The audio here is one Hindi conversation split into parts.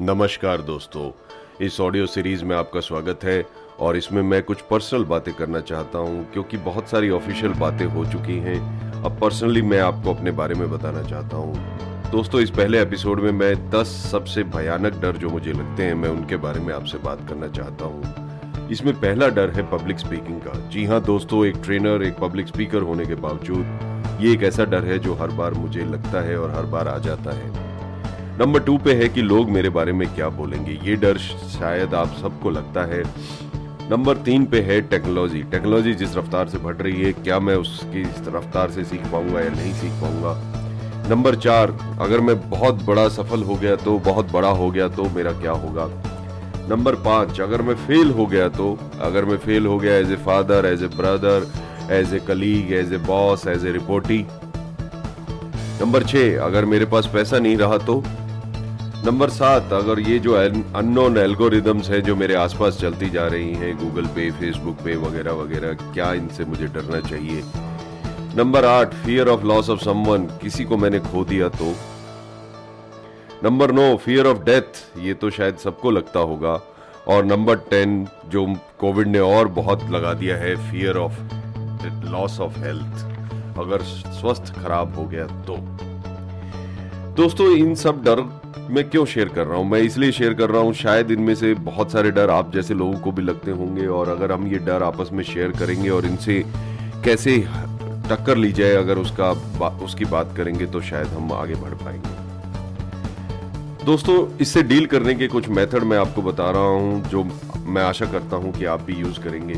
नमस्कार दोस्तों, इस ऑडियो सीरीज़ में आपका स्वागत है और इसमें मैं कुछ पर्सनल बातें करना चाहता हूँ क्योंकि बहुत सारी ऑफिशियल बातें हो चुकी हैं। अब पर्सनली मैं आपको अपने बारे में बताना चाहता हूँ। दोस्तों, इस पहले एपिसोड में मैं 10 सबसे भयानक डर जो मुझे लगते हैं, मैं उनके बारे में आपसे बात करना चाहता हूँ। इसमें पहला डर है पब्लिक स्पीकिंग का। जी हाँ दोस्तों, एक ट्रेनर एक पब्लिक स्पीकर होने के बावजूद ये एक ऐसा डर है जो हर बार मुझे लगता है और हर बार आ जाता है। नंबर टू पे है कि लोग मेरे बारे में क्या बोलेंगे। ये डर शायद आप सबको लगता है। नंबर तीन पे है टेक्नोलॉजी टेक्नोलॉजी जिस रफ्तार से बढ़ रही है, क्या मैं उसकी रफ्तार से सीख पाऊँगा या नहीं सीख पाऊँगा? नंबर चार, अगर मैं बहुत बड़ा सफल हो गया तो बहुत बड़ा हो गया तो मेरा क्या होगा? नंबर पाँच, अगर मैं फेल हो गया तो अगर मैं फेल हो गया as a father as a brother as a colleague as a boss as a reportee number छह, अगर मेरे पास पैसा नहीं रहा तो नंबर सात, अगर ये जो अननोन एल्गोरिदम्स हैं जो मेरे आसपास चलती जा रही हैं गूगल पे फेसबुक पे, वगैरह वगैरह, क्या इनसे मुझे डरना चाहिए? नंबर आठ fear of loss of someone किसी को मैंने खो दिया तो? नंबर नौ फियर ऑफ़ डेथ ये तो शायद सबको लगता होगा। और नंबर टेन जो कोविड ने और बहुत लगा दिया है fear of loss of health अगर स्वस्थ खराब हो गया तो। दोस्तों, इन सब डर मैं क्यों शेयर कर रहा हूँ? मैं इसलिए शेयर कर रहा हूँ शायद इनमें से बहुत सारे डर आप जैसे लोगों को भी लगते होंगे और अगर हम ये डर आपस में शेयर करेंगे और इनसे कैसे टक्कर ली जाए अगर उसका बा, उसकी बात करेंगे तो शायद हम आगे बढ़ पाएँगे। दोस्तों इससे डील करने के कुछ मेथड मैं आपको बता रहा हूँ जो मैं आशा करता हूँ कि आप भी यूज़ करेंगे।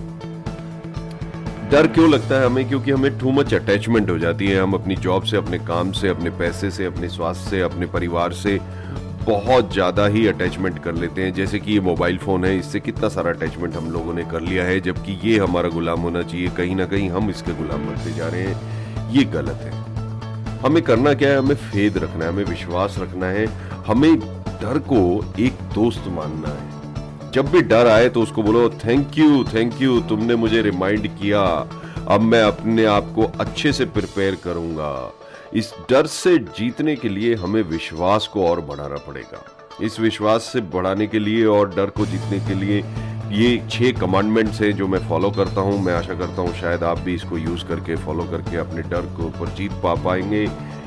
डर क्यों लगता है हमें? क्योंकि हमें टू मच अटैचमेंट हो जाती है। हम अपनी जॉब से, अपने काम से, अपने पैसे से, अपने स्वास्थ्य से, अपने परिवार से बहुत ज़्यादा ही अटैचमेंट कर लेते हैं। जैसे कि ये मोबाइल फ़ोन है, इससे कितना सारा अटैचमेंट हम लोगों ने कर लिया है, जबकि ये हमारा गुलाम होना चाहिए। कहीं ना कहीं हम इसके गुलाम बनते जा रहे हैं। ये गलत है। हमें करना क्या है? हमें फेद रखना है, हमें विश्वास रखना है। हमें डर को एक दोस्त मानना है। जब भी डर आए तो उसको बोलो थैंक यू थैंक यू तुमने मुझे रिमाइंड किया। अब मैं अपने आप को अच्छे से प्रिपेयर करूँगा। इस डर से जीतने के लिए हमें विश्वास को और बढ़ाना पड़ेगा। इस विश्वास से बढ़ाने के लिए और डर को जीतने के लिए ये छह कमांडमेंट्स हैं जो मैं फॉलो करता हूँ। मैं आशा करता हूँ शायद आप भी इसको यूज़ करके फॉलो करके अपने डर को ऊपर जीत पा पाएँगे।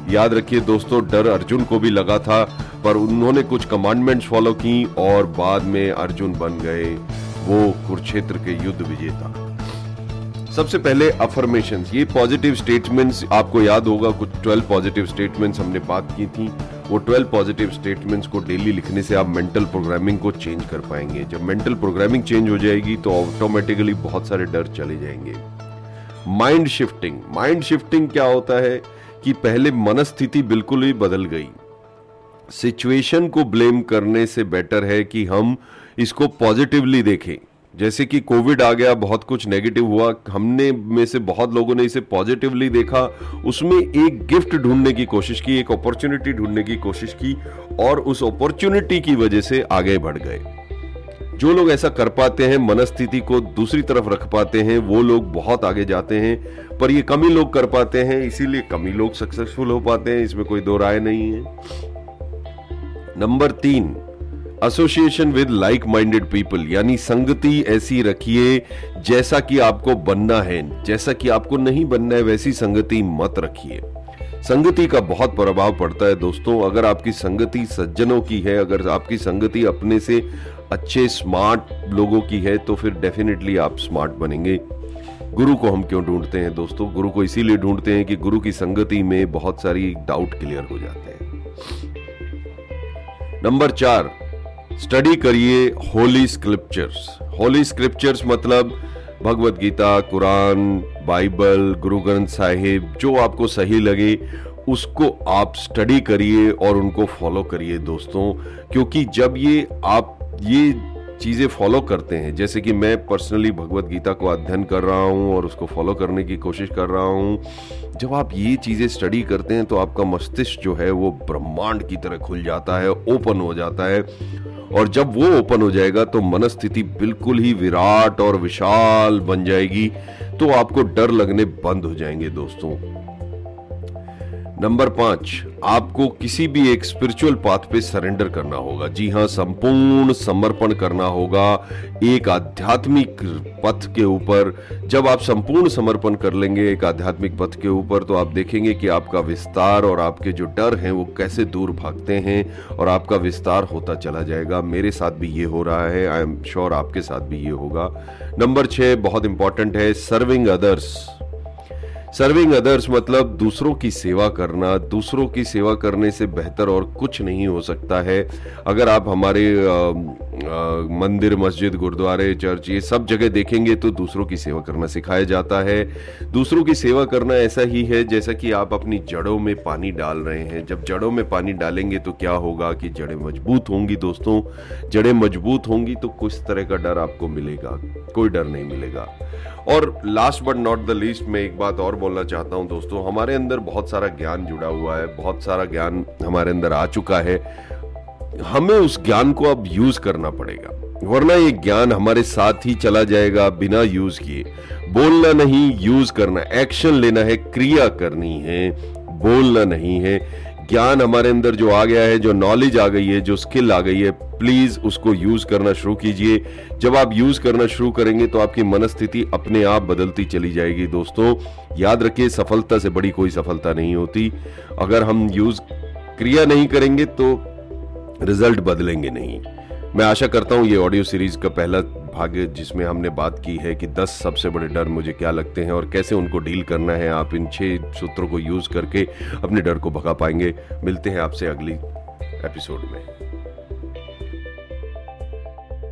याद रखिए दोस्तों, डर अर्जुन को भी लगा था, पर उन्होंने कुछ कमांडमेंट्स फॉलो की और बाद में अर्जुन बन गए, वो कुरुक्षेत्र के युद्ध विजेता। सबसे पहले अफर्मेशन ये पॉजिटिव स्टेटमेंट्स आपको याद होगा, कुछ ट्वेल्व पॉजिटिव स्टेटमेंट्स हमने बात की थी। वो ट्वेल्व पॉजिटिव स्टेटमेंट्स को डेली लिखने से आप मेंटल प्रोग्रामिंग को चेंज कर पाएँगे। जब मेंटल प्रोग्रामिंग चेंज हो जाएगी तो ऑटोमेटिकली बहुत सारे डर चले जाएँगे। माइंड शिफ्टिंग माइंड शिफ्टिंग क्या होता है? कि पहले मनस्थिति बिल्कुल ही बदल गई। सिचुएशन को ब्लेम करने से बेटर है कि हम इसको पॉजिटिवली देखें। जैसे कि कोविड आ गया, बहुत कुछ नेगेटिव हुआ। हमने में से बहुत लोगों ने इसे पॉजिटिवली देखा। उसमें एक गिफ्ट ढूँढने की कोशिश की, एक अपॉर्चुनिटी ढूँढने की कोशिश की और उस अपॉर्चुनिटी की वजह से आगे बढ़ गए। जो लोग ऐसा कर पाते हैं, मनस्थिति को दूसरी तरफ़ रख पाते हैं, वो लोग बहुत आगे जाते हैं, पर ये कम लोग कर पाते हैं, इसीलिए कम लोग सक्सेसफुल हो पाते हैं, इसमें कोई दो राय नहीं है। नंबर तीन association with like minded people यानी संगति ऐसी रखिए, जैसा कि आपको बनना है, जैसा कि आपको नहीं बनना है, वैसी संगति मत रखिए। संगति का बहुत प्रभाव पड़ता है दोस्तों, अगर आपकी संगति सज्जनों की है, अगर आपकी संगति अपने से अच्छे स्मार्ट लोगों की है तो फिर डेफिनेटली आप स्मार्ट बनेंगे। गुरु को हम क्यों ढूंढते हैं दोस्तों? गुरु को इसीलिए ढूंढते हैं कि गुरु की संगति में बहुत सारी डाउट क्लियर हो जाते हैं। नंबर चार स्टडी करिए होली स्क्रिप्चर्स होली स्क्रिप्चर्स मतलब भगवत गीता, कुरान, बाइबल, गुरु ग्रंथ साहिब, जो आपको सही लगे, उसको आप स्टडी करिए और उनको फॉलो करिए दोस्तों। क्योंकि जब ये आप ये चीज़ें फॉलो करते हैं। जैसे कि मैं पर्सनली भगवत गीता को अध्ययन कर रहा हूँ और उसको फॉलो करने की कोशिश कर रहा हूँ। जब आप ये चीज़ें स्टडी करते हैं तो आपका मस्तिष्क जो है वो ब्रह्मांड की तरह खुल जाता है ओपन हो जाता है। और जब वो ओपन हो जाएगा तो मनस्थिति बिल्कुल ही विराट और विशाल बन जाएगी। तो आपको डर लगने बंद हो जाएँगे दोस्तों। नंबर पाँच, आपको किसी भी एक स्पिरिचुअल पाथ पे सरेंडर करना होगा। जी हाँ संपूर्ण समर्पण करना होगा एक आध्यात्मिक पथ के ऊपर। जब आप संपूर्ण समर्पण कर लेंगे एक आध्यात्मिक पथ के ऊपर तो आप देखेंगे कि आपका विस्तार और आपके जो डर हैं, वो कैसे दूर भागते हैं और आपका विस्तार होता चला जाएगा। मेरे साथ भी ये हो रहा है आई एम श्योर आपके साथ भी ये होगा। नंबर छह, बहुत इंपॉर्टेंट है सर्विंग अदर्स सर्विंग अदर्स मतलब दूसरों की सेवा करना, दूसरों की सेवा करने से बेहतर और कुछ नहीं हो सकता है। अगर आप हमारे मंदिर, मस्जिद, गुरुद्वारे, चर्च, ये सब जगह देखेंगे तो दूसरों की सेवा करना सिखाया जाता है। दूसरों की सेवा करना ऐसा ही है जैसा कि आप अपनी जड़ों में पानी डाल रहे हैं। जब जड़ों में पानी डालेंगे तो क्या होगा कि जड़ें मज़बूत होंगी दोस्तों? जड़ें मज़बूत होंगी तो कुछ तरह का डर आपको मिलेगा? कोई डर नहीं मिलेगा। और last but not the least मैं एक बात और बोलना चाहता हूँ दोस्तों, हमारे अंदर बहुत सारा ज्ञान जुड़ा हुआ है, बहुत सारा ज्ञान हमारे अंदर आ चुका है। हमें उस ज्ञान को अब यूज़ करना पड़ेगा। वरना ये ज्ञान हमारे साथ ही चला जाएगा बिना यूज़ किए। बोलना नहीं यूज़ करना एक्शन लेना है, क्रिया करनी है। बोलना नहीं है। ज्ञान हमारे अंदर जो आ गया है, जो नॉलेज आ गई है, जो स्किल आ गई है प्लीज़ उसको यूज़ करना शुरू कीजिए। जब आप यूज़ करना शुरू करेंगे तो आपकी मनस्थिति अपने आप बदलती चली जाएगी। दोस्तों, याद रखिए, सफलता से बड़ी कोई सफलता नहीं होती। अगर हम यूज़ क्रिया नहीं करेंगे तो रिज़ल्ट बदलेंगे नहीं। मैं आशा करता हूँ ये ऑडियो सीरीज़ का पहला भाग जिसमें हमने बात की है कि 10 सबसे बड़े डर मुझे क्या लगते हैं और कैसे उनको डील करना है, आप इन छह सूत्रों को यूज़ करके अपने डर को भगा पाएँगे। मिलते हैं आपसे अगली एपिसोड में।